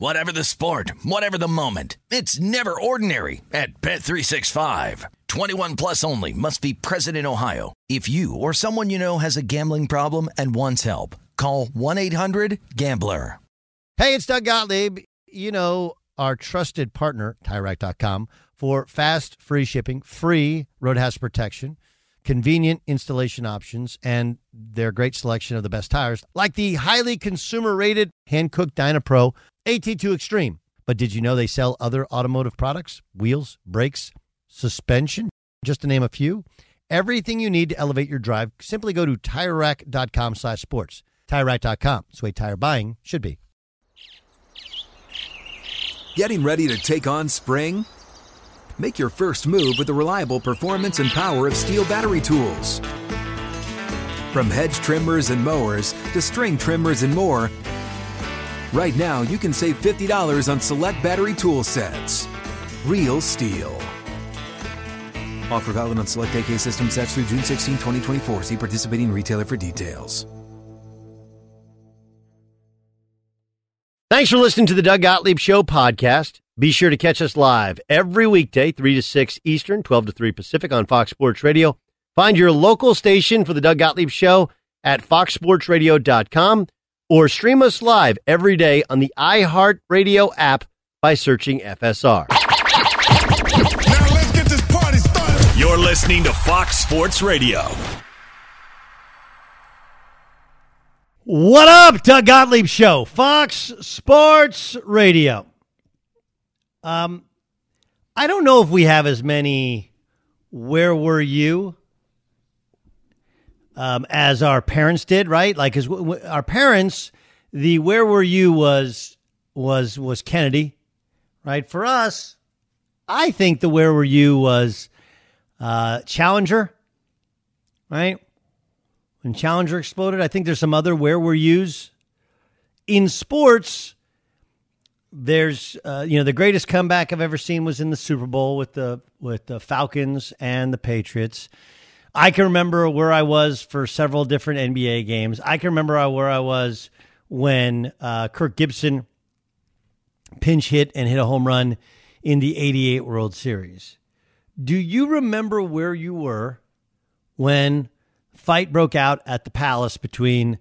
Whatever the sport, whatever the moment. It's never ordinary at Bet365. 21 plus only must be present in Ohio. If you or someone you know has a gambling problem and wants help, call 1-800-GAMBLER. Hey, it's Doug Gottlieb. You know, our trusted partner, TireRack.com, for fast, free shipping, free road hazard protection, convenient installation options, and their great selection of the best tires, like the highly consumer rated Hankook Dynapro AT2 Extreme. But did you know they sell other automotive products? Wheels, brakes, suspension, just to name a few. Everything you need to elevate your drive, simply go to TireRack.com slash sports. TireRack.com. It's the way tire buying should be. Getting ready to take on spring? Make your first move with the reliable performance and power of STIHL battery tools. From hedge trimmers and mowers to string trimmers and more, right now you can save $50 on select battery tool sets. Real STIHL. Offer valid on select AK system sets through June 16, 2024. See participating retailer for details. Thanks for listening to the Doug Gottlieb Show podcast. Be sure to catch us live every weekday, 3 to 6 Eastern, 12 to 3 Pacific on Fox Sports Radio. Find your local station for the Doug Gottlieb Show at foxsportsradio.com or stream us live every day on the iHeartRadio app by searching FSR. Now let's get this party started. You're listening to Fox Sports Radio. What up, Doug Gottlieb Show, Fox Sports Radio. Um, I don't know if we have as many "Where were you?" Um, as our parents did, right? Like, as w- w- our parents, the "Where were you?" was was was Kennedy, right? For us, I think the "Where were you?" was uh, Challenger, right? When Challenger exploded, I think there's some other where were yous in sports. There's, uh, you know, the greatest comeback I've ever seen was in the Super Bowl with the with the Falcons and the Patriots. I can remember where I was for several different NBA games. I can remember where I was when uh, Kirk Gibson pinch hit and hit a home run in the 88 World Series. Do you remember where you were when fight broke out at the Palace between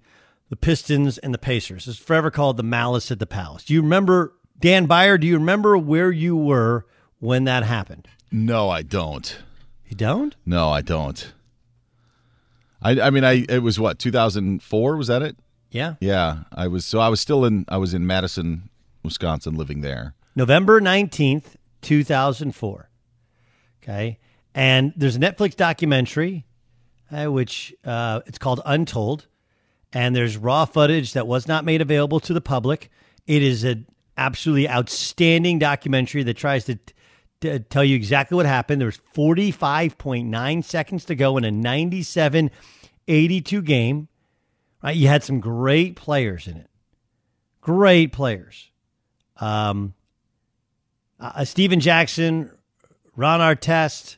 the Pistons and the Pacers? It's forever called the Malice at the Palace. Do you remember, Dan Beyer, do you remember where you were when that happened? No, I don't. You don't? No, I don't. I I mean I it was what 2004 was that it? Yeah. Yeah, I was so I was still in I was in Madison, Wisconsin living there. November 19th, 2004. Okay. And there's a Netflix documentary, uh, which uh, it's called Untold. And there's raw footage that was not made available to the public. It is an absolutely outstanding documentary that tries to, to tell you exactly what happened. There's 45.9 seconds to go in a 97 82 game. Right? You had some great players in it. Great players. Um, uh, Stephen Jackson, Ron Artest,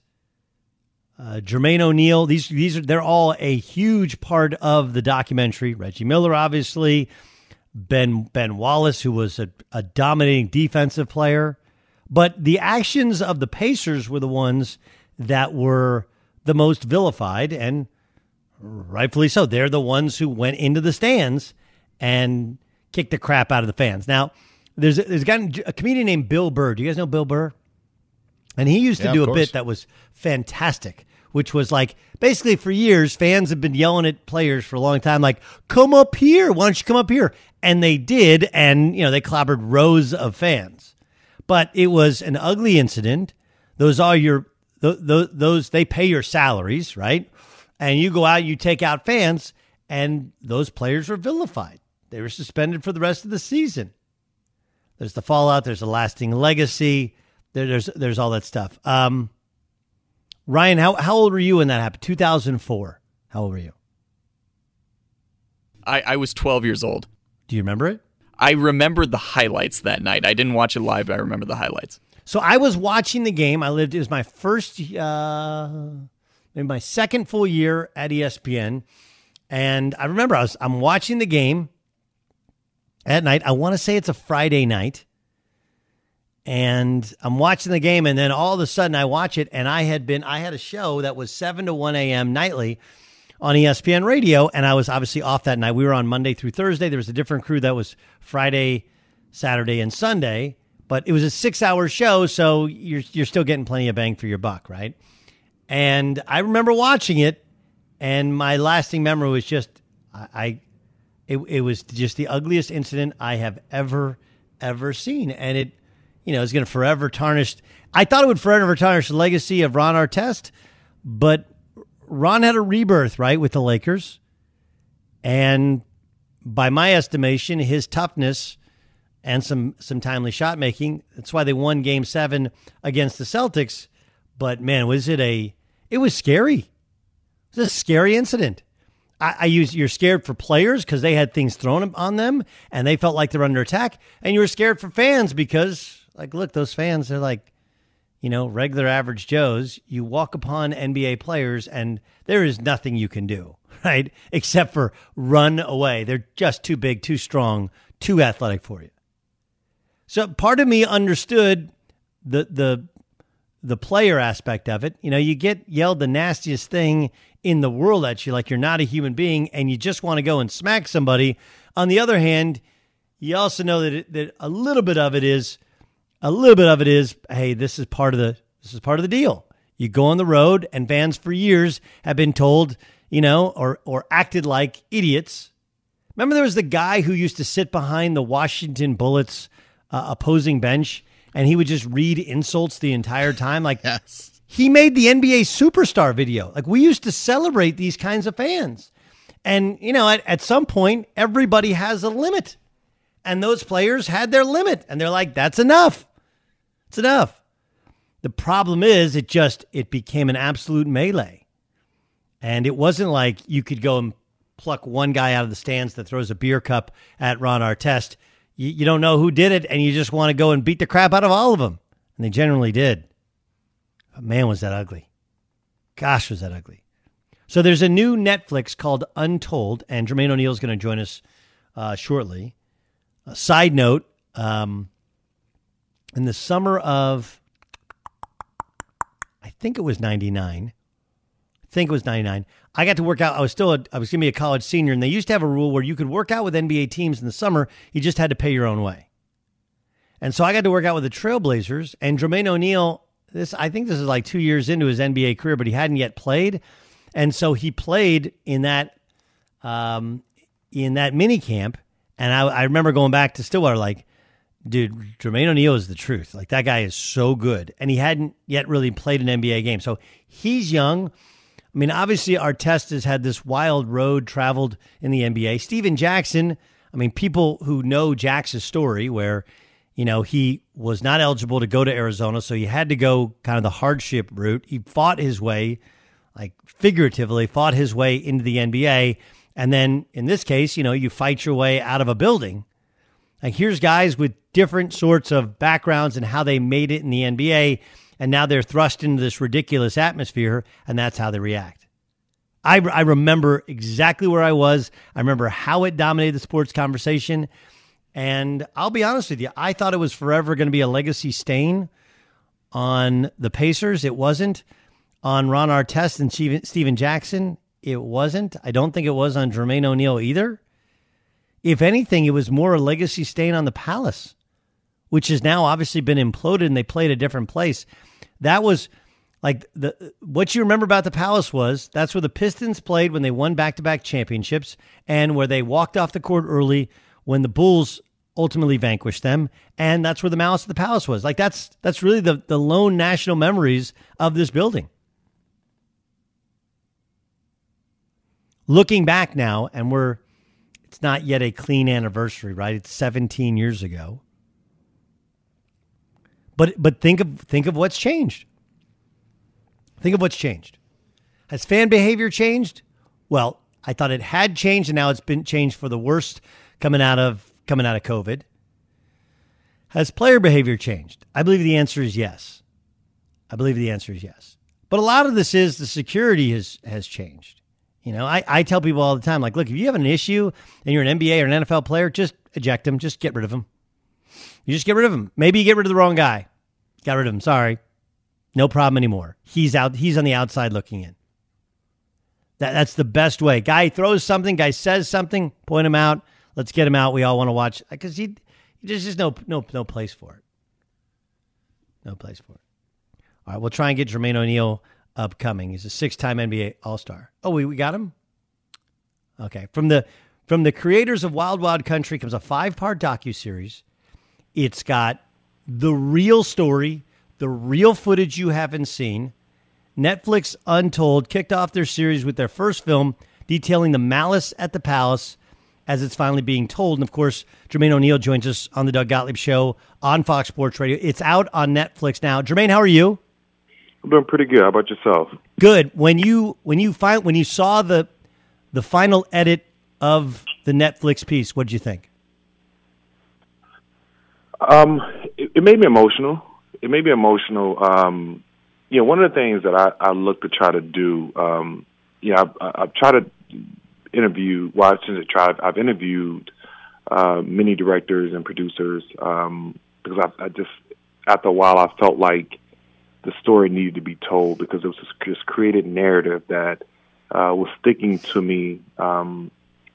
uh, Jermaine O'Neal. These these are they're all a huge part of the documentary. Reggie Miller, obviously, Ben Ben Wallace, who was a, a dominating defensive player, but the actions of the Pacers were the ones that were the most vilified and rightfully so. They're the ones who went into the stands and kicked the crap out of the fans. Now, there's a, there's a, guy, a comedian named Bill Burr. Do you guys know Bill Burr? And he used to Yeah, do a course. bit that was fantastic, which was like basically for years, fans have been yelling at players for a long time, like, come up here. Why don't you come up here? And they did. And, you know, they clobbered rows of fans. But it was an ugly incident. Those are your, th- th- those, they pay your salaries, right? And you go out, you take out fans, and those players were vilified. They were suspended for the rest of the season. There's the fallout. There's a lasting legacy. There, there's there's all that stuff. Um, Ryan, how how old were you when that happened? 2004. How old were you? I, I was 12 years old. Do you remember it? I remember the highlights that night. I didn't watch it live, but I remember the highlights. So I was watching the game. I lived. It was my first, uh, maybe my second full year at ESPN, and I remember I was I'm watching the game at night. I want to say it's a Friday night, and I'm watching the game, and then all of a sudden I watch it, and I had been I had a show that was seven to one a.m. nightly on ESPN Radio, and I was obviously off that night. We were on Monday through Thursday. There was a different crew that was Friday, Saturday, and Sunday, but it was a six-hour show, so you're you're still getting plenty of bang for your buck, right? And I remember watching it, and my lasting memory was just I, I it, it was just the ugliest incident I have ever ever seen, and it you know is going to forever tarnish. I thought it would forever tarnish the legacy of Ron Artest, but Ron had a rebirth right with the Lakers, and by my estimation, his toughness and some some timely shot making. That's why they won Game Seven against the Celtics. But man, was it a? It was scary. It was a scary incident. I, I use you're scared for players because they had things thrown on them and they felt like they're under attack, and you were scared for fans because, like, look, those fans they're like, you know, regular average Joes. You walk upon NBA players and there is nothing you can do, right? Except for run away. They're just too big, too strong, too athletic for you. So part of me understood the the the player aspect of it. You know, you get yelled the nastiest thing in the world at you, like you're not a human being, and you just want to go and smack somebody. On the other hand, you also know that it, that a little bit of it is a little bit of it is, hey, this is part of the this is part of the deal. You go on the road, and fans for years have been told, you know, or or acted like idiots. Remember, there was the guy who used to sit behind the Washington Bullets uh, opposing bench, and he would just read insults the entire time. Like Yes. he made the NBA superstar video. Like we used to celebrate these kinds of fans. And, you know, at, at some point, everybody has a limit. And those players had their limit. And they're like, that's enough. It's enough. The problem is it just it became an absolute melee. And it wasn't like you could go and pluck one guy out of the stands that throws a beer cup at Ron Artest. You, you don't know who did it, and you just want to go and beat the crap out of all of them. And they generally did. But man, was that ugly. Gosh, was that ugly. So there's a new Netflix called Untold, and Jermaine O'Neal is going to join us uh, shortly. A side note, um, in the summer of, I think it was 99, I think it was 99. I got to work out. I was still, a, I was going to be a college senior, and they used to have a rule where you could work out with NBA teams in the summer. You just had to pay your own way. And so I got to work out with the Trailblazers, and Jermaine O'Neal. This I think this is like two years into his NBA career, but he hadn't yet played, and so he played in that, um, in that mini camp. And I, I remember going back to Stillwater, like, dude, Jermaine O'Neal is the truth. Like that guy is so good, and he hadn't yet really played an NBA game, so he's young. I mean, obviously, Artest has had this wild road traveled in the NBA. Stephen Jackson, I mean, people who know Jackson's story, where, you know, he was not eligible to go to Arizona, so he had to go kind of the hardship route. He fought his way, like figuratively, fought his way into the NBA. And then in this case, you know, you fight your way out of a building. Like here's guys with different sorts of backgrounds and how they made it in the NBA, and now they're thrust into this ridiculous atmosphere, and that's how they react. I, I remember exactly where I was. I remember how it dominated the sports conversation. And I'll be honest with you, I thought it was forever going to be a legacy stain on the Pacers. It wasn't. On Ron Artest and Stephen, Jackson, it wasn't. I don't think it was on Jermaine O'Neal either. If anything, it was more a legacy stain on the Palace, which has now obviously been imploded and they played a different place. That was like the what you remember about the Palace was that's where the Pistons played when they won back-to-back championships and where they walked off the court early when the Bulls ultimately vanquished them and that's where the Malice of the Palace was. Like that's that's really the the lone national memories of this building. Looking back now and we're it's not yet a clean anniversary, right? It's 17 years ago. But but think of think of what's changed. Think of what's changed. Has fan behavior changed? Well, I thought it had changed and now it's been changed for the worst coming out of coming out of COVID. Has player behavior changed? I believe the answer is yes. I believe the answer is yes. But a lot of this is the security has has changed. You know, I, I tell people all the time, like, look, if you have an issue and you're an NBA or an NFL player, just eject them, just get rid of them. You just get rid of them. Maybe you get rid of the wrong guy. Got rid of him. Sorry. No problem anymore. He's out. He's on the outside looking in. That, that's the best way. Guy throws something. Guy says something. Point him out. Let's get him out. We all want to watch because he, there's just no no no place for it. No place for it. All right, we'll try and get Jermaine O'Neal upcoming. He's a six-time NBA All-Star. Oh, we, we got him. Okay, from the from the creators of Wild Wild Country comes a five-part docu series. It's got the real story the real footage you haven't seen. Netflix Untold kicked off their series with their first film detailing the malice at the palace as it's finally being told. And of course, Jermaine O'Neal joins us on the Doug Gottlieb Show on Fox Sports Radio. It's out on Netflix now. Jermaine, how are you? I'm doing pretty good. How about yourself? Good. When you when you find when you saw the the final edit of the Netflix piece, what did you think? Um, it, made me emotional it made me emotional. Um, you know, one of the things that I, I look to try to do, um, you know, I've, I've tried to interview. Well, since I tried, I've interviewed uh, many directors and producers um, because I, I just, after a while, I felt like the story needed to be told because it was this, this created narrative that uh, was sticking to me um,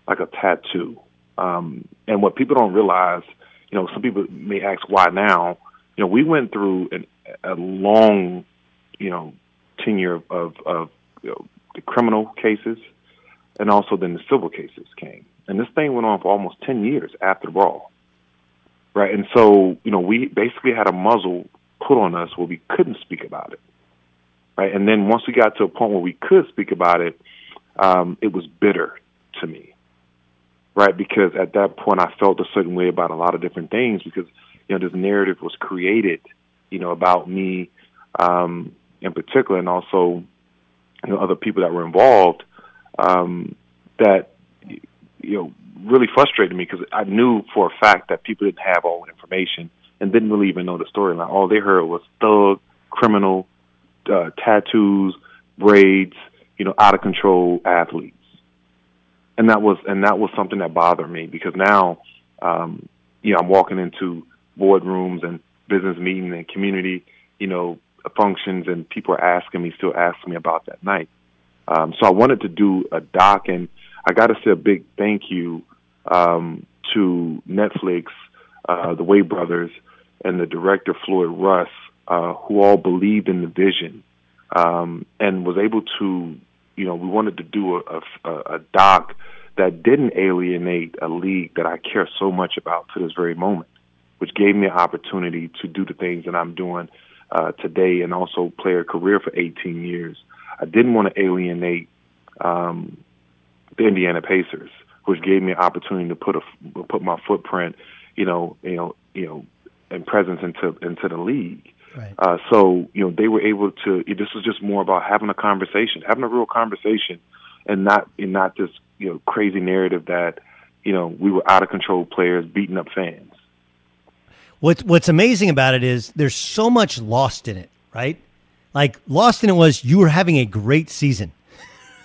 like a tattoo. Um, and what people don't realize, you know, some people may ask why now you know, we went through an, a long, you know, tenure of, of, of you know, the criminal cases, and also then the civil cases came. And this thing went on for almost 10 years after the brawl. Right. And so, you know, we basically had a muzzle put on us where we couldn't speak about it. Right. And then once we got to a point where we could speak about it, um, it was bitter to me. Right. Because at that point, I felt a certain way about a lot of different things because you know, this narrative was created, you know, about me um, in particular, and also, you know, other people that were involved um, that, you know, really frustrated me because I knew for a fact that people didn't have all the information and didn't really even know the storyline. All they heard was thug, criminal, uh, tattoos, braids, you know, out of control athletes, and that was and that was something that bothered me because now, um, you know, I'm walking into boardrooms and business meetings and community, you know, functions, and people are asking me, still asking me about that night. Um, so I wanted to do a doc, and I got to say a big thank you um, to Netflix, uh, the Way brothers, and the director Floyd Russ, uh, who all believed in the vision um, and was able to, you know, we wanted to do a, a, a doc that didn't alienate a league that I care so much about to this very moment which gave me an opportunity to do the things that I'm doing uh, today and also play a career for 18 years. I didn't want to alienate um, the Indiana Pacers, which gave me an opportunity to put a put my footprint, you know, you know, you know, and presence into into the league. Right. Uh, so you know they were able to. This was just more about having a conversation, having a real conversation, and not and not this you know crazy narrative that you know we were out of control players beating up fans. What's What's amazing about it is there's so much lost in it, right? Like lost in it was you were having a great season.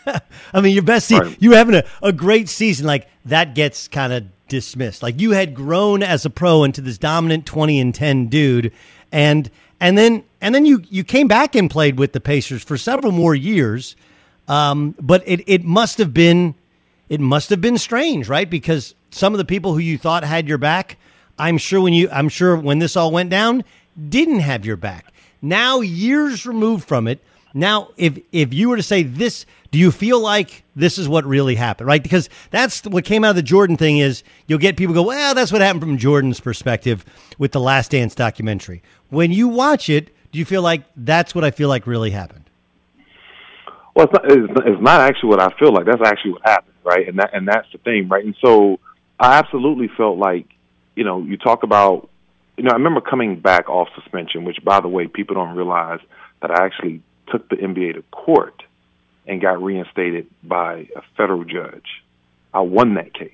I mean, your best season. Right. You were having a, a great season. Like that gets kind of dismissed. Like you had grown as a pro into this dominant twenty and ten dude, and and then and then you you came back and played with the Pacers for several more years. Um, but it, it must have been it must have been strange, right? Because some of the people who you thought had your back, I'm sure when you I'm sure when this all went down, didn't have your back. Now years removed from it, now if if you were to say this, do you feel like this is what really happened, right? Because that's what came out of the Jordan thing is you'll get people go, "Well, that's what happened from Jordan's perspective with the Last Dance documentary." When you watch it, do you feel like that's what I feel like really happened? Well, it's not, it's, it's not actually what I feel like. That's actually what happened, right? And that and that's the thing, right? And so I absolutely felt like, you know, you talk about, you know, I remember coming back off suspension, which, by the way, people don't realize that I actually took the NBA to court and got reinstated by a federal judge. I won that case,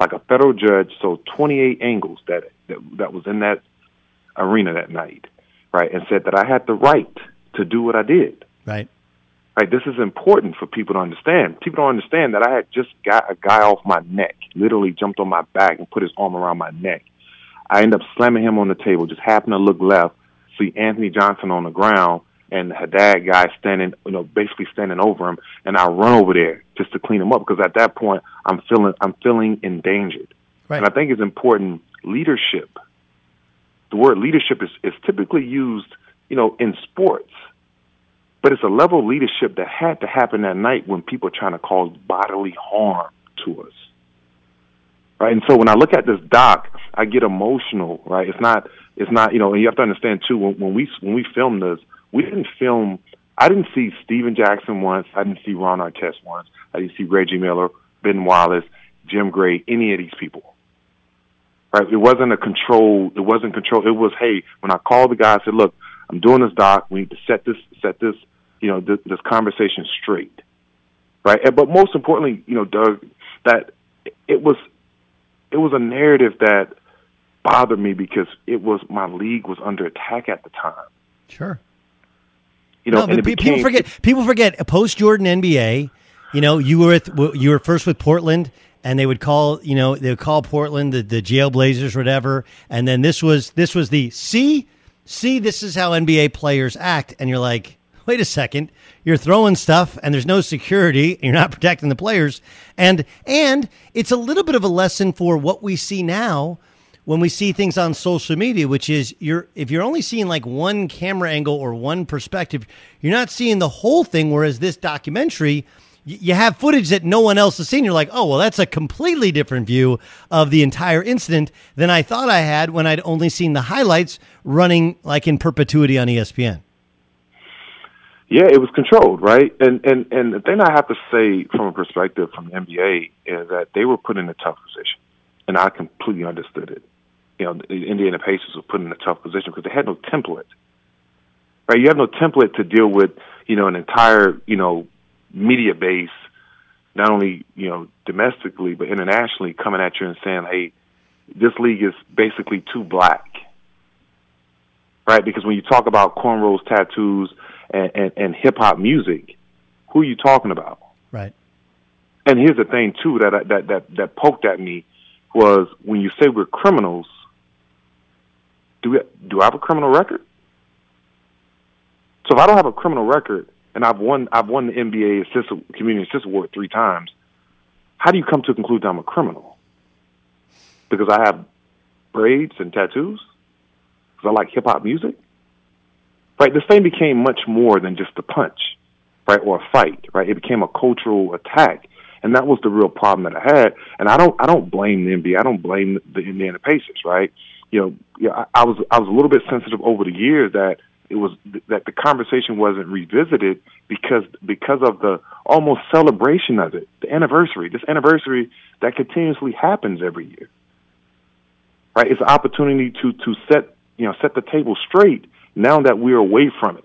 like a federal judge. So 28 angles that that, that was in that arena that night, right, and said that I had the right to do what I did. Right. Right. This is important for people to understand. People don't understand that I had just got a guy off my neck, literally jumped on my back and put his arm around my neck. I end up slamming him on the table, just happened to look left, see Anthony Johnson on the ground and the Haddad guy standing, you know, basically standing over him, and I run over there just to clean him up because at that point I'm feeling I'm feeling endangered. Right. And I think it's important leadership. The word leadership is, is typically used, you know, in sports but it's a level of leadership that had to happen that night when people are trying to cause bodily harm to us. Right. And so when I look at this doc, I get emotional, right? It's not it's not, you know, and you have to understand too, when, when we when we filmed this, we didn't film I didn't see Stephen Jackson once, I didn't see Ron Artest once, I didn't see Reggie Miller, Ben Wallace, Jim Gray, any of these people. Right? It wasn't a control it wasn't control it was, hey, when I called the guy I said, Look, I'm doing this doc, we need to set this set this you know, this, this conversation straight, right? But most importantly, you know, Doug, that it was it was a narrative that bothered me because it was my league was under attack at the time. Sure. You know, no, but became, people forget. People forget. Post Jordan NBA, you know, you were with you were first with Portland, and they would call you know they would call Portland the the Jailblazers, whatever, and then this was this was the see see this is how NBA players act, and you're like, wait a second, you're throwing stuff and there's no security, and you're not protecting the players. And and it's a little bit of a lesson for what we see now when we see things on social media, which is you're if you're only seeing like one camera angle or one perspective, you're not seeing the whole thing. Whereas this documentary, you have footage that no one else has seen. You're like, oh well, that's a completely different view of the entire incident than I thought I had when I'd only seen the highlights running like in perpetuity on ESPN. Yeah, it was controlled, right? And and and the thing I have to say from a perspective from the NBA is that they were put in a tough position, and I completely understood it. You know, the Indiana Pacers were put in a tough position because they had no template, right? You have no template to deal with, you know, an entire, you know, media base, not only you know domestically but internationally coming at you and saying, "Hey, this league is basically too black," right? Because when you talk about cornrows, tattoos and, and, and hip hop music, who are you talking about? Right. And here's the thing too that that that that poked at me was when you say we're criminals. Do we, do I have a criminal record? So if I don't have a criminal record and I've won I've won the NBA assistant community assist award three times, how do you come to conclude that I'm a criminal? Because I have braids and tattoos? Because I like hip hop music? right? This thing became much more than just a punch, right, or a fight, right? It became a cultural attack, and that was the real problem that I had. And I don't, I don't blame the NBA. I don't blame the Indiana Pacers, right? You know, you know I, I was, I was a little bit sensitive over the years that it was that the conversation wasn't revisited because because of the almost celebration of it, the anniversary, this anniversary that continuously happens every year. Right? It's an opportunity to to set you know set the table straight now that we're away from it.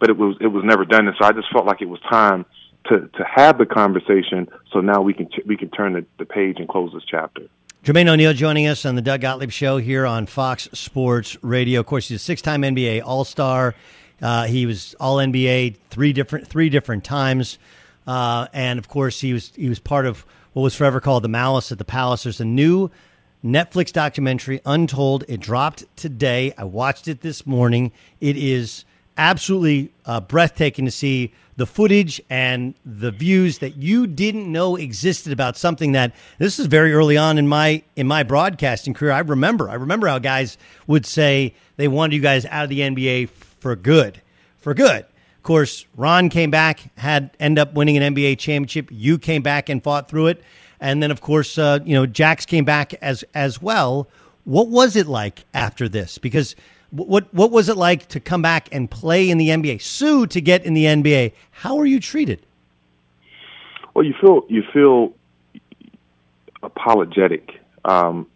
But it was it was never done, and so I just felt like it was time to to have the conversation. So now we can we can turn the, the page and close this chapter. Jermaine O'Neal joining us on the Doug Gottlieb Show here on Fox Sports Radio. Of course, he's a six-time NBA All-Star. Uh, he was All NBA three different three different times, uh, and of course, he was he was part of what was forever called the Malice at the Palace. There's a new Netflix documentary, Untold. It dropped today. I watched it this morning. It is absolutely uh, breathtaking to see the footage and the views that you didn't know existed about something that this is very early on in my in my broadcasting career. I remember I remember how guys would say they wanted you guys out of the NBA for good, for good. Of course, Ron came back, had end up winning an NBA championship. You came back and fought through it, and then of course, uh, you know, Jax came back as as well. What was it like after this? Because what what was it like to come back and play in the NBA? Sue to get in the NBA. How are you treated? Well, you feel you feel apologetic um,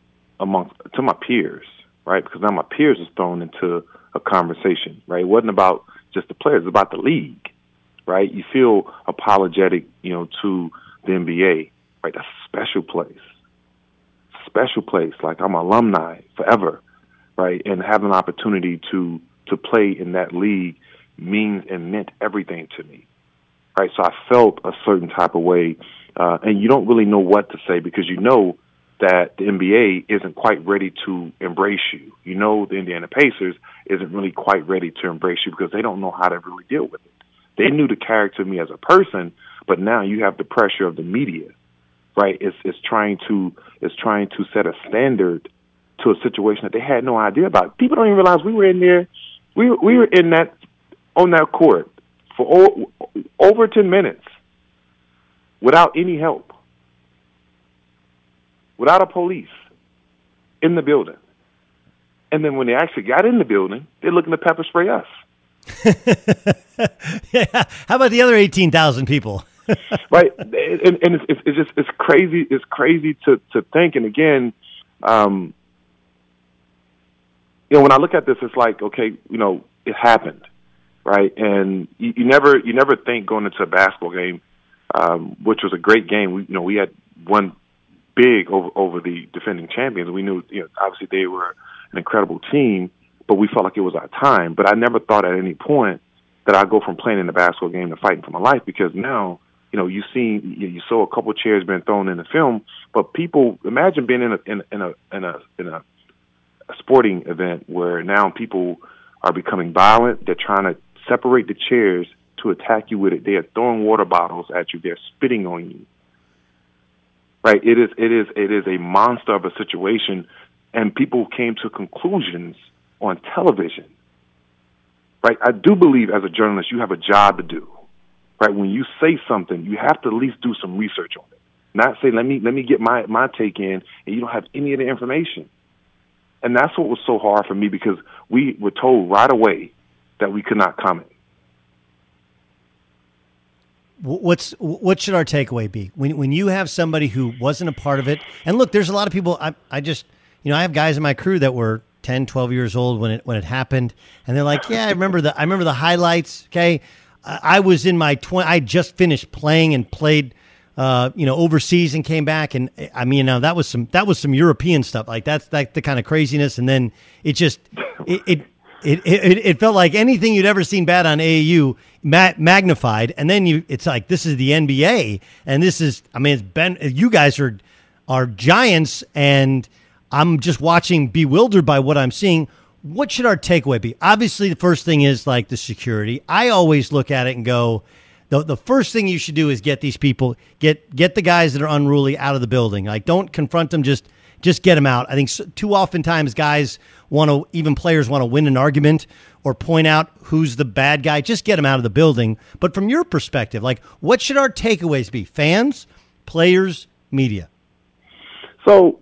among to my peers, right? Because now my peers is thrown into a conversation, right? It wasn't about just the players; it's about the league, right? You feel apologetic, you know, to the NBA, right? That's a special place, special place. Like I'm alumni forever right? And have an opportunity to to play in that league means and meant everything to me, right? So I felt a certain type of way, uh, and you don't really know what to say because you know that the NBA isn't quite ready to embrace you. You know the Indiana Pacers isn't really quite ready to embrace you because they don't know how to really deal with it. They knew the character of me as a person, but now you have the pressure of the media, right? It's it's trying to it's trying to set a standard to a situation that they had no idea about. People don't even realize we were in there. We were, we were in that on that court for o- over ten minutes without any help, without a police in the building. And then when they actually got in the building, they're looking to pepper spray us. yeah. How about the other eighteen thousand people? right, and, and it's, it's, just it's crazy. It's crazy to to think. And again, um, you know, when I look at this, it's like, okay, you know, it happened, right? And you, you never, you never think going into a basketball game, um, which was a great game. We, you know, we had one big over over the defending champions. We knew, you know, obviously they were an incredible team, but we felt like it was our time. But I never thought at any point that I'd go from playing in the basketball game to fighting for my life because now, you know, you see, you saw a couple chairs being thrown in the film, but people imagine being in a in, in a in a in a a sporting event where now people are becoming violent. They're trying to separate the chairs to attack you with it. They are throwing water bottles at you. They're spitting on you. Right? It is it is it is a monster of a situation and people came to conclusions on television. Right? I do believe as a journalist you have a job to do. Right? When you say something, you have to at least do some research on it. Not say let me let me get my my take in and you don't have any of the information. And that's what was so hard for me because we were told right away that we could not comment. What's what should our takeaway be when when you have somebody who wasn't a part of it? And look, there's a lot of people. I I just you know I have guys in my crew that were 10, 12 years old when it when it happened, and they're like, yeah, I remember the I remember the highlights. Okay, I was in my twenty. I just finished playing and played uh, you know, overseas and came back. And I mean, now that was some that was some European stuff. Like that's like the kind of craziness. And then it just it it, it it, it felt like anything you'd ever seen bad on AAU ma- magnified. And then you, it's like this is the NBA, and this is. I mean, it's been you guys are are giants, and I'm just watching, bewildered by what I'm seeing. What should our takeaway be? Obviously, the first thing is like the security. I always look at it and go the the first thing you should do is get these people get get the guys that are unruly out of the building. Like don't confront them, just just get them out. I think so, too oftentimes guys want to even players want to win an argument or point out who's the bad guy. Just get them out of the building. But from your perspective, like what should our takeaways be? Fans, players, media. So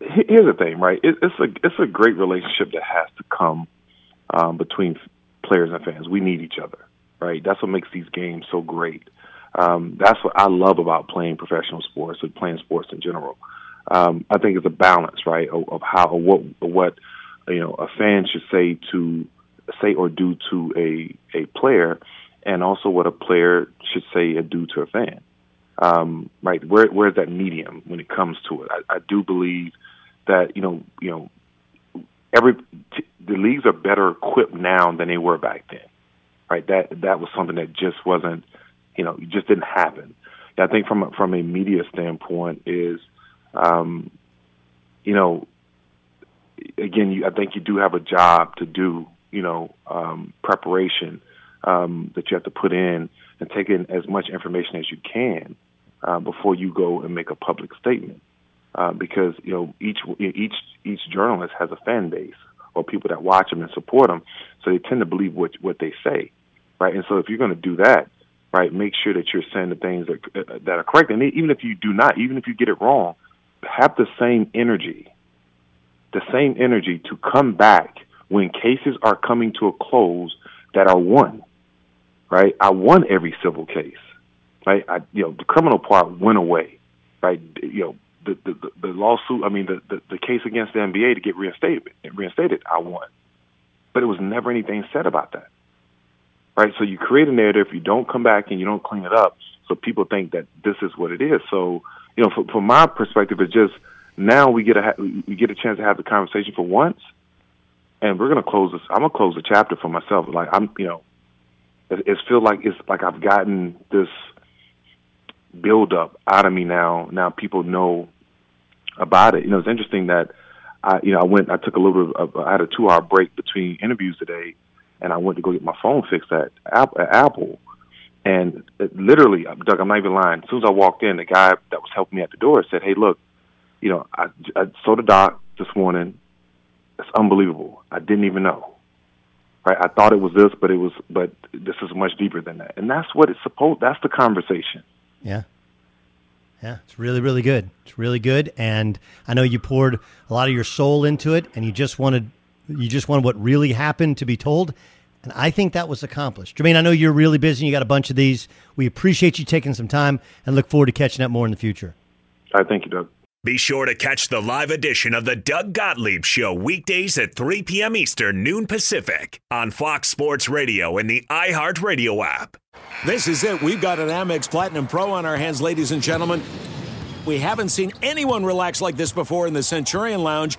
here's the thing, right? It, it's a it's a great relationship that has to come um, between players and fans. We need each other right? That's what makes these games so great. Um, that's what I love about playing professional sports and playing sports in general. Um, I think it's a balance, right, of, of how or what what you know a fan should say to say or do to a a player, and also what a player should say or do to a fan. Um, right, where where's that medium when it comes to it? I, I do believe that you know you know every t- the leagues are better equipped now than they were back then right? That that was something that just wasn't, you know, just didn't happen. I think from from a media standpoint is, um, you know, again, you, I think you do have a job to do, you know, um, preparation um, that you have to put in and take in as much information as you can uh, before you go and make a public statement. Uh, because you know each each each journalist has a fan base or people that watch them and support them, so they tend to believe what what they say, right? And so if you're going to do that, right, make sure that you're saying the things that uh, that are correct, and even if you do not, even if you get it wrong, have the same energy, the same energy to come back when cases are coming to a close that are won, right? I won every civil case, right? I, you know, the criminal part went away, right? You know, the, the, the lawsuit, I mean, the, the, the case against the NBA to get reinstated, reinstated, I won. But it was never anything said about that. Right? So you create a narrative, if you don't come back and you don't clean it up, so people think that this is what it is. So, you know, from, from my perspective, it's just now we get a we get a chance to have the conversation for once, and we're gonna close this. I'm gonna close the chapter for myself. Like I'm, you know, it, it feels like it's like I've gotten this build up out of me now. Now people know about it. You know, it's interesting that I, you know, I went, I took a little bit of, I had a two hour break between interviews today, and I went to go get my phone fixed at, Apple. And it, literally, Doug, I'm not even lying. As soon as I walked in, the guy that was helping me at the door said, "Hey, look, you know, I, I saw the doc this morning. It's unbelievable. I didn't even know. Right? I thought it was this, but it was, but this is much deeper than that. And that's what it's supposed. That's the conversation. Yeah. Yeah, it's really, really good. It's really good, and I know you poured a lot of your soul into it, and you just wanted, you just want what really happened to be told, and I think that was accomplished. Jermaine, I know you're really busy. You got a bunch of these. We appreciate you taking some time, and look forward to catching up more in the future. I thank you, Doug. Be sure to catch the live edition of the Doug Gottlieb Show weekdays at 3 p.m. Eastern, noon Pacific on Fox Sports Radio and the iHeartRadio app. This is it. We've got an Amex Platinum Pro on our hands, ladies and gentlemen. We haven't seen anyone relax like this before in the Centurion Lounge.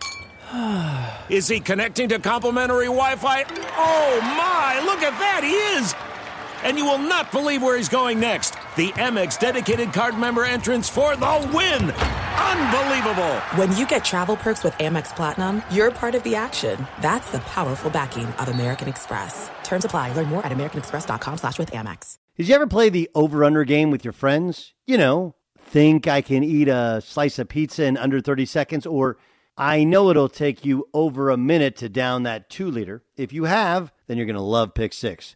Is he connecting to complimentary Wi Fi? Oh my, look at that, he is! And you will not believe where he's going next. The Amex dedicated card member entrance for the win! Unbelievable! When you get travel perks with Amex Platinum, you're part of the action. That's the powerful backing of American Express. Terms apply. Learn more at americanexpress.com slash with Amex. Did you ever play the over-under game with your friends? You know, think I can eat a slice of pizza in under 30 seconds, or I know it'll take you over a minute to down that two liter. If you have, then you're going to love Pick Six,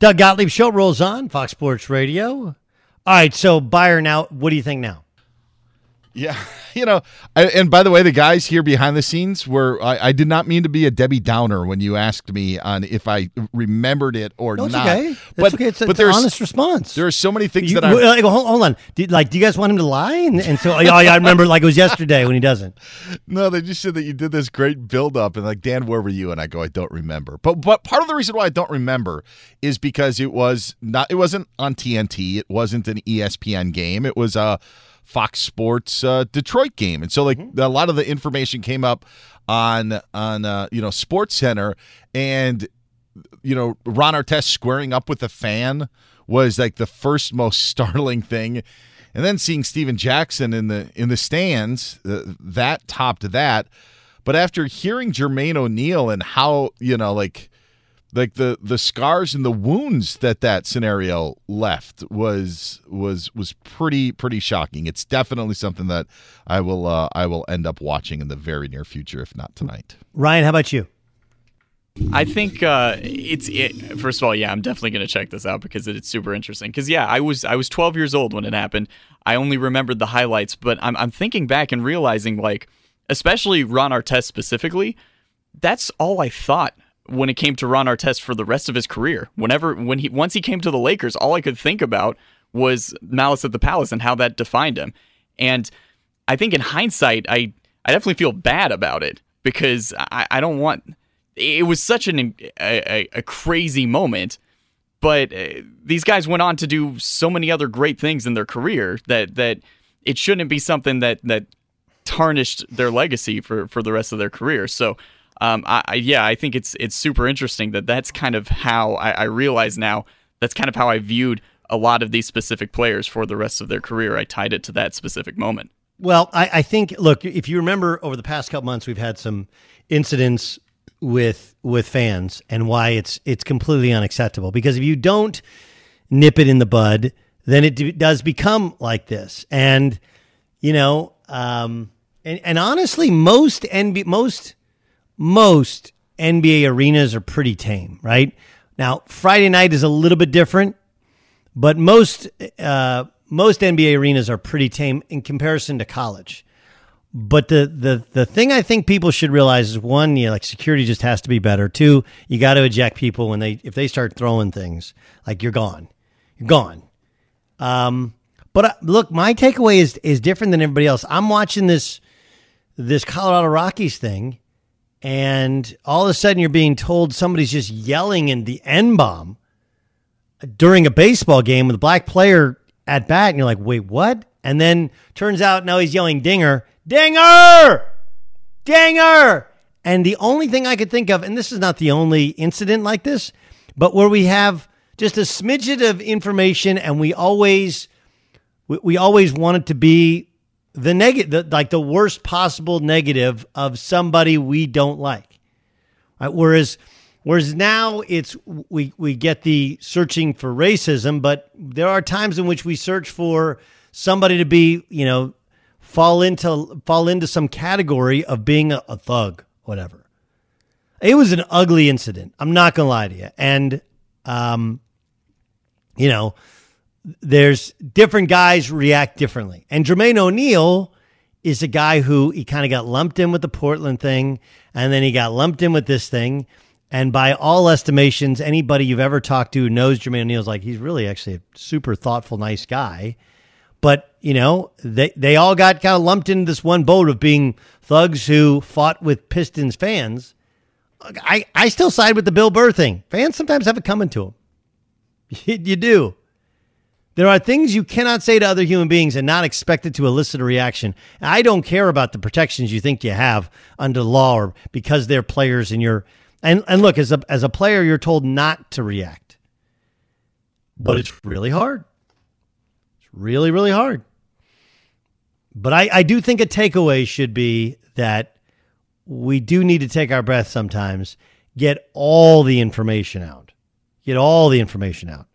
Doug Gottlieb show rolls on Fox Sports Radio. All right, so buyer now. What do you think now? Yeah, you know, I, and by the way, the guys here behind the scenes were. I, I, did not mean to be a Debbie Downer when you asked me on if I remembered it or no, not. Okay. That's but okay. It's, but it's there's an honest response. There are so many things you, that I like, hold, hold on. Did, like, do you guys want him to lie? And, and so, oh, yeah, I remember like it was yesterday when he doesn't. No, they just said that you did this great build up, and like Dan, where were you? And I go, I don't remember. But but part of the reason why I don't remember is because it was not. It wasn't on TNT. It wasn't an ESPN game. It was a. Uh, Fox Sports uh, Detroit game, and so like mm-hmm. a lot of the information came up on on uh, you know Sports Center, and you know Ron Artest squaring up with a fan was like the first most startling thing, and then seeing Stephen Jackson in the in the stands uh, that topped that. But after hearing Jermaine O'Neal and how you know like like the the scars and the wounds that that scenario left was was was pretty pretty shocking. It's definitely something that I will uh, I will end up watching in the very near future, if not tonight. Ryan, how about you? I think uh, it's it, first of all, yeah, I'm definitely going to check this out because it's super interesting. Because yeah, I was I was 12 years old when it happened. I only remembered the highlights, but I'm I'm thinking back and realizing like, especially Ron Artest specifically, that's all I thought when it came to Ron Artest for the rest of his career. Whenever when he once he came to the Lakers, all I could think about was Malice at the Palace and how that defined him. And I think in hindsight, I I definitely feel bad about it because I, I don't want. It was such an a, a crazy moment, but uh, these guys went on to do so many other great things in their career that that it shouldn't be something that that tarnished their legacy for for the rest of their career. So um, I, yeah, I think it's it's super interesting that that's kind of how I, I realize now. That's kind of how I viewed a lot of these specific players for the rest of their career. I tied it to that specific moment. Well, I, I think look, if you remember over the past couple months, we've had some incidents with with fans and why it's it's completely unacceptable. Because if you don't nip it in the bud, then it does become like this. And you know, um, and and honestly, most NB most most NBA arenas are pretty tame, right? Now, Friday night is a little bit different, but most uh, most NBA arenas are pretty tame in comparison to college. But the the the thing I think people should realize is one, you know, like security just has to be better. Two, you got to eject people when they if they start throwing things, like you're gone, you're gone. Um, but uh, look, my takeaway is is different than everybody else. I'm watching this this Colorado Rockies thing, and all of a sudden you're being told somebody's just yelling in the N bomb during a baseball game with a black player at bat, and you're like, wait, what? And then turns out now he's yelling dinger, dinger, dinger. And the only thing I could think of, and this is not the only incident like this, but where we have just a smidget of information and we always we, we always want it to be the negative, like the worst possible negative of somebody we don't like. Right? Whereas, whereas now it's we we get the searching for racism, but there are times in which we search for somebody to be, you know, fall into fall into some category of being a, a thug, whatever. It was an ugly incident. I'm not gonna lie to you, and um, you know there's different guys react differently. And Jermaine O'Neal is a guy who he kind of got lumped in with the Portland thing, and then he got lumped in with this thing. And by all estimations, anybody you've ever talked to knows Jermaine O'Neal's like he's really actually a super thoughtful, nice guy. But you know, they they all got kind of lumped into this one boat of being thugs who fought with Pistons fans. I, I still side with the Bill Burr thing. Fans sometimes have it coming to them. You, you do. There are things you cannot say to other human beings and not expect it to elicit a reaction. I don't care about the protections you think you have under law or because they're players and you're and, and look, as a as a player, you're told not to react. But it's really hard. It's really, really hard. But I, I do think a takeaway should be that we do need to take our breath sometimes, get all the information out. Get all the information out.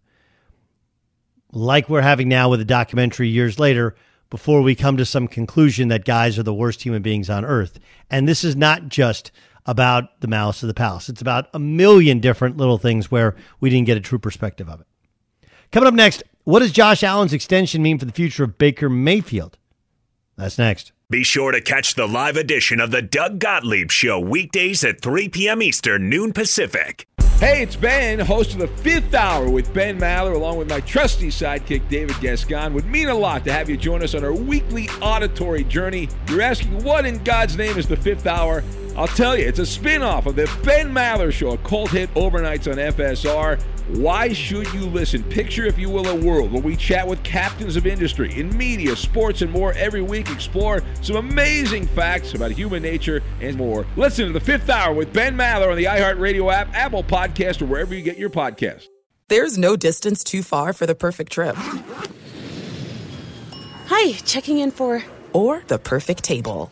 Like we're having now with a documentary years later, before we come to some conclusion that guys are the worst human beings on earth. And this is not just about the Malice of the Palace. It's about a million different little things where we didn't get a true perspective of it. Coming up next, what does Josh Allen's extension mean for the future of Baker Mayfield? That's next. Be sure to catch the live edition of the Doug Gottlieb Show weekdays at 3 p.m. Eastern, noon Pacific. Hey, it's Ben, host of the fifth hour with Ben Maller, along with my trusty sidekick, David Gascon. Would mean a lot to have you join us on our weekly auditory journey. You're asking, what in God's name is the fifth hour? I'll tell you, it's a spin off of the Ben Maller Show, a cult hit overnights on FSR. Why should you listen? Picture, if you will, a world where we chat with captains of industry in media, sports, and more every week. Explore some amazing facts about human nature and more. Listen to the fifth hour with Ben Maller on the iHeartRadio app, Apple Podcast, or wherever you get your podcasts. There's no distance too far for the perfect trip. Hi, checking in for. Or the perfect table.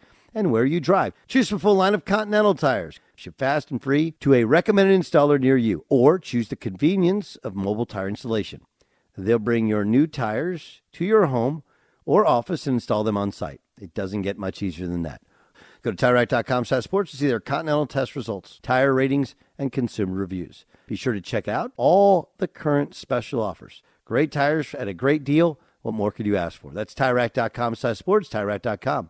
and where you drive. Choose from a full line of Continental tires. Ship fast and free to a recommended installer near you, or choose the convenience of mobile tire installation. They'll bring your new tires to your home or office and install them on site. It doesn't get much easier than that. Go to TireRack.com slash sports to see their Continental test results, tire ratings, and consumer reviews. Be sure to check out all the current special offers. Great tires at a great deal. What more could you ask for? That's TireRack.com slash sports, TireRack.com,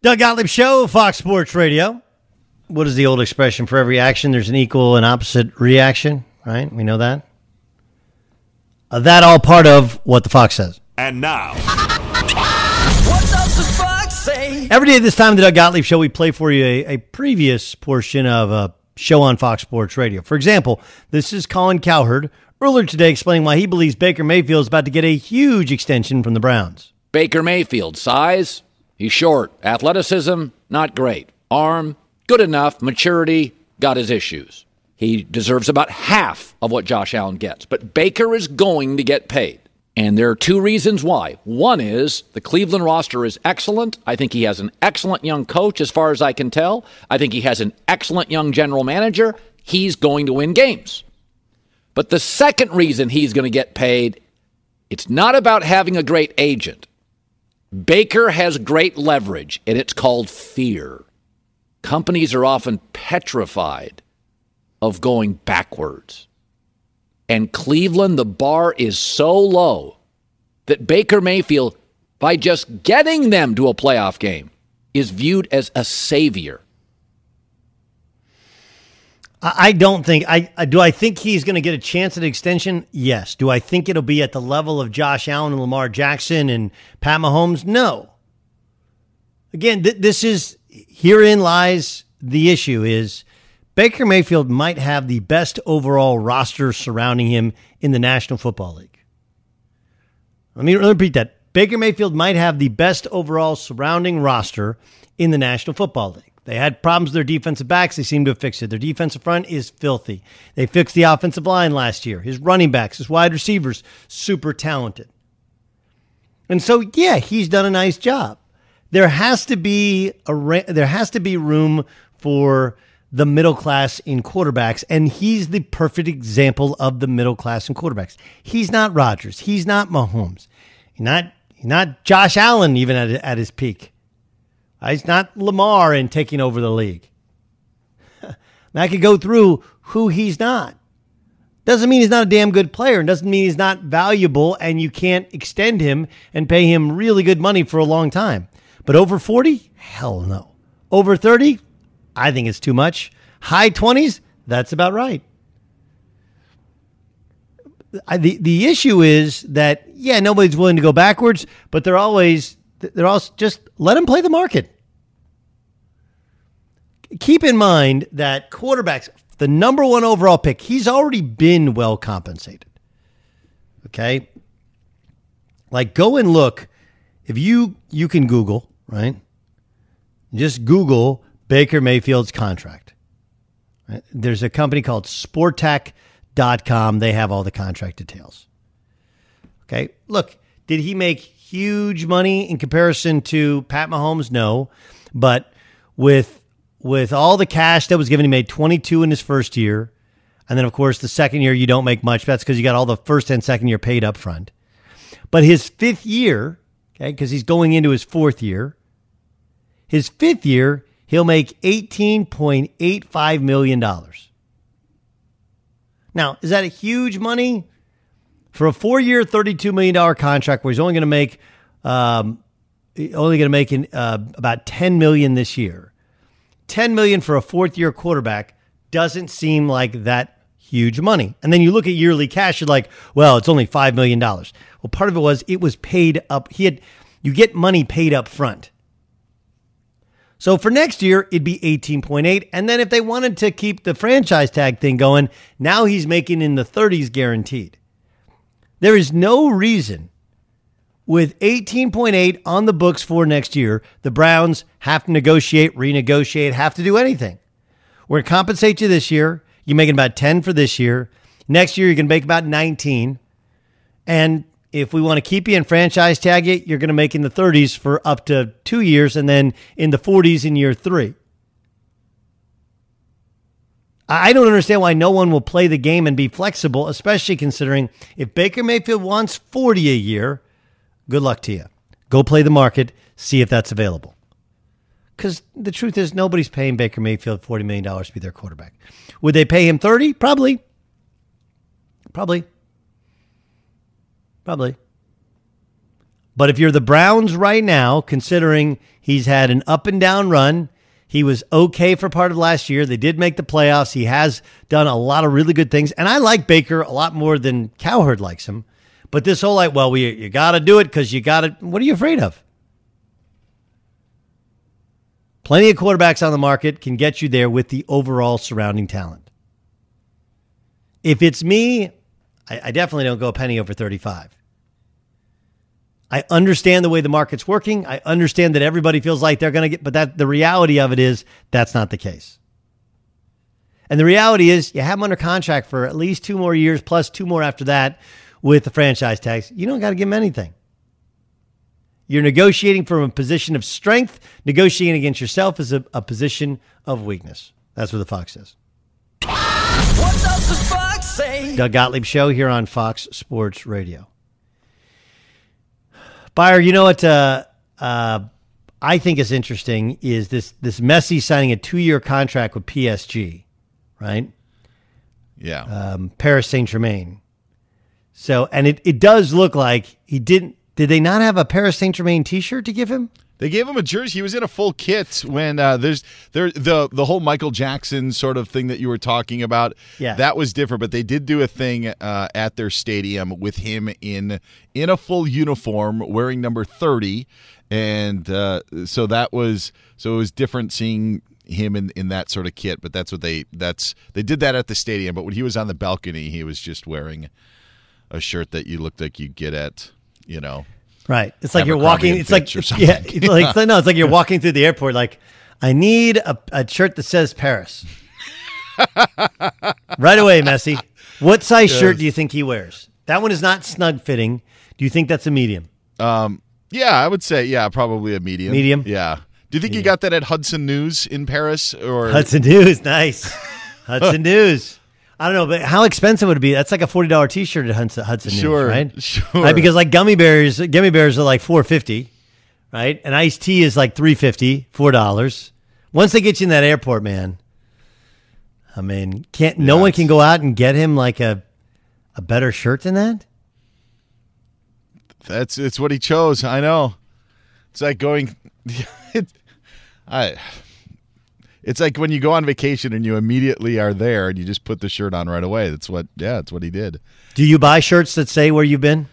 Doug Gottlieb Show, Fox Sports Radio. what is the old expression? For every action, there's an equal and opposite reaction, right? We know that. Uh, that all part of what the Fox says. And now, what does the Fox say? Every day at this time, the Doug Gottlieb Show, we play for you a, a previous portion of a show on Fox Sports Radio. For example, this is Colin Cowherd earlier today explaining why he believes Baker Mayfield is about to get a huge extension from the Browns. Baker Mayfield, size, he's short. Athleticism, not great. Arm, good enough. Maturity, got his issues. He deserves about half of what Josh Allen gets. But Baker is going to get paid. And there are two reasons why. One is the Cleveland roster is excellent. I think he has an excellent young coach, as far as I can tell. I think he has an excellent young general manager. He's going to win games. But the second reason he's going to get paid, it's not about having a great agent. Baker has great leverage, and it's called fear. Companies are often petrified of going backwards. And Cleveland, the bar is so low that Baker Mayfield, by just getting them to a playoff game, is viewed as a savior. I don't think I I- do. I think he's going to get a chance at extension. Yes. Do I think it'll be at the level of Josh Allen and Lamar Jackson and Pat Mahomes? No. Again, th- this is herein lies the issue. Is Baker Mayfield might have the best overall roster surrounding him in the National Football League. Let me repeat that. Baker Mayfield might have the best overall surrounding roster in the National Football League. They had problems with their defensive backs. They seem to have fixed it. Their defensive front is filthy. They fixed the offensive line last year. His running backs, his wide receivers, super talented. And so, yeah, he's done a nice job. There has to be a there has to be room for the middle class in quarterbacks, and he's the perfect example of the middle class in quarterbacks. He's not Rodgers. He's not Mahomes. He's not he's not Josh Allen even at at his peak. Uh, He's not Lamar in taking over the league. And I could go through who he's not. Doesn't mean he's not a damn good player, and doesn't mean he's not valuable, and you can't extend him and pay him really good money for a long time. But over 40? Hell no. Over 30? I think it's too much. High 20s? That's about right. I, the the issue is that yeah, nobody's willing to go backwards, but they're always they're also just let them play the market. Keep in mind that quarterbacks, the number one overall pick, he's already been well compensated. Okay, like go and look if you you can Google right, just Google Baker Mayfield's contract. There's a company called Spotrac.com. They have all the contract details. Okay. Look, did he make huge money in comparison to Pat Mahomes? No. But with with all the cash that was given, he made 22 in his first year. And then, of course, the second year, you don't make much. That's because you got all the first and second year paid up front. But his fifth year, okay, because he's going into his fourth year, his fifth year, he'll make $18.85 million. Now, is that a huge money? For a four year, $32 million contract where he's only going to make, um, only going to make in, uh, about 10 million this year. 10 million for a fourth year quarterback doesn't seem like that huge money. And then you look at yearly cash, you're like, well, it's only $5 million. Well, part of it was it was paid up. He had, you get money paid up front. So for next year, it'd be 18.8. And then if they wanted to keep the franchise tag thing going, now he's making in the 30s guaranteed. There is no reason with 18.8 on the books for next year, the Browns have to negotiate, renegotiate, have to do anything. We're going to compensate you this year. You're making about 10 for this year. Next year, you're going to make about 19. And if we want to keep you and franchise tag you, you're going to make in the 30s for up to two years and then in the 40s in year three. I don't understand why no one will play the game and be flexible, especially considering if Baker Mayfield wants 40 a year, good luck to you. Go play the market, see if that's available. Because the truth is, nobody's paying Baker Mayfield $40 million to be their quarterback. Would they pay him 30? Probably. Probably. Probably. But if you're the Browns right now, considering he's had an up and down run, He was okay for part of last year. They did make the playoffs. He has done a lot of really good things. And I like Baker a lot more than Cowherd likes him. But this whole like, well, we you got to do it because you got to. What are you afraid of? Plenty of quarterbacks on the market can get you there with the overall surrounding talent. If it's me, I, I definitely don't go a penny over 35. I understand the way the market's working. I understand that everybody feels like they're going to get, but that the reality of it is that's not the case. And the reality is you have them under contract for at least two more years, plus two more after that with the franchise tax. You don't got to give them anything. You're negotiating from a position of strength. Negotiating against yourself is a, a position of weakness. That's what the Fox says. What does the fox say? Doug Gottlieb Show here on Fox Sports Radio. Buyer, you know what uh, uh, I think is interesting is this this Messi signing a two year contract with PSG, right? Yeah. Um, Paris Saint Germain. So, and it, it does look like he didn't. Did they not have a Paris Saint Germain t shirt to give him? They gave him a jersey. He was in a full kit when uh, there's there the the whole Michael Jackson sort of thing that you were talking about. Yeah. that was different. But they did do a thing uh, at their stadium with him in in a full uniform, wearing number thirty, and uh, so that was so it was different seeing him in in that sort of kit. But that's what they that's they did that at the stadium. But when he was on the balcony, he was just wearing a shirt that you looked like you get at you know Right. It's like you're walking. It's like yeah. It's like, no. It's like you're walking through the airport. Like, I need a, a shirt that says Paris. right away, Messi. What size Yes. shirt do you think he wears? That one is not snug fitting. Do you think that's a medium? Um, yeah, I would say yeah, probably a medium. Medium? Yeah. Do you think you got that at Hudson News in Paris or Hudson News, nice. Hudson News. I don't know, but how expensive would it be? That's like a forty dollar t shirt at Hudson, Hudson Sure, News, right? sure. Right, because like gummy bears, gummy bears are like four fifty, right? And iced tea is like three fifty, four dollars. Once they get you in that airport, man, I mean, can't no one can go out and get him like a a better shirt than that? That's it's what he chose. I know. It's like going. It, I. It's like when you go on vacation and you immediately are there and you just put the shirt on right away. That's what. Yeah, that's what he did. Do you buy shirts that say where you've been?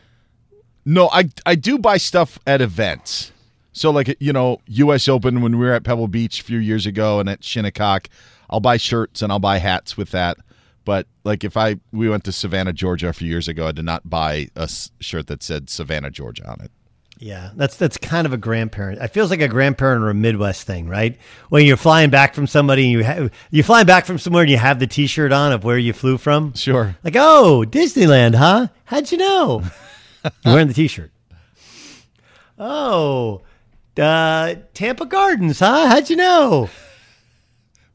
No, I I do buy stuff at events. So like you know, U.S. Open when we were at Pebble Beach a few years ago and at Shinnecock, I'll buy shirts and I'll buy hats with that. But like if I we went to Savannah, Georgia a few years ago, I did not buy a shirt that said Savannah, Georgia on it. Yeah, that's that's kind of a grandparent. It feels like a grandparent or a Midwest thing, right? When you're flying back from somebody, and you have you're flying back from somewhere, and you have the T-shirt on of where you flew from. Sure. Like, oh, Disneyland, huh? How'd you know? you're wearing the T-shirt. Oh, uh, Tampa Gardens, huh? How'd you know?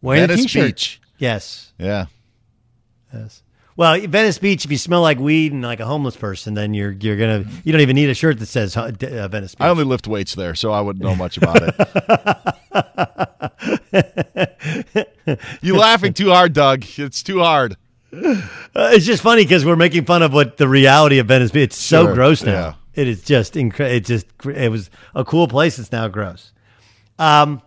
Wearing Venice the T-shirt. Beach. Yes. Yeah. Yes. Well, Venice Beach. If you smell like weed and like a homeless person, then you're you're gonna you don't even need a shirt that says uh, Venice Beach. I only lift weights there, so I wouldn't know much about it. you laughing too hard, Doug. It's too hard. Uh, it's just funny because we're making fun of what the reality of Venice Beach. It's so Sure, gross now. yeah. It is just incredible. It just it was a cool place. It's now gross. Um,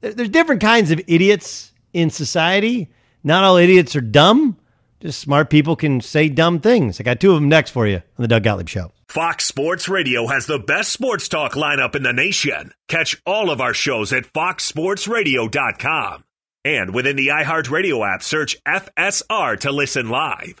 there's different kinds of idiots in society. Not all idiots are dumb. Just smart people can say dumb things. I got two of them next for you on the Doug Gottlieb Show. Fox Sports Radio has the best sports talk lineup in the nation. Catch all of our shows at foxsportsradio.com. And within the iHeartRadio app, search FSR to listen live.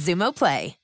Xumo Play.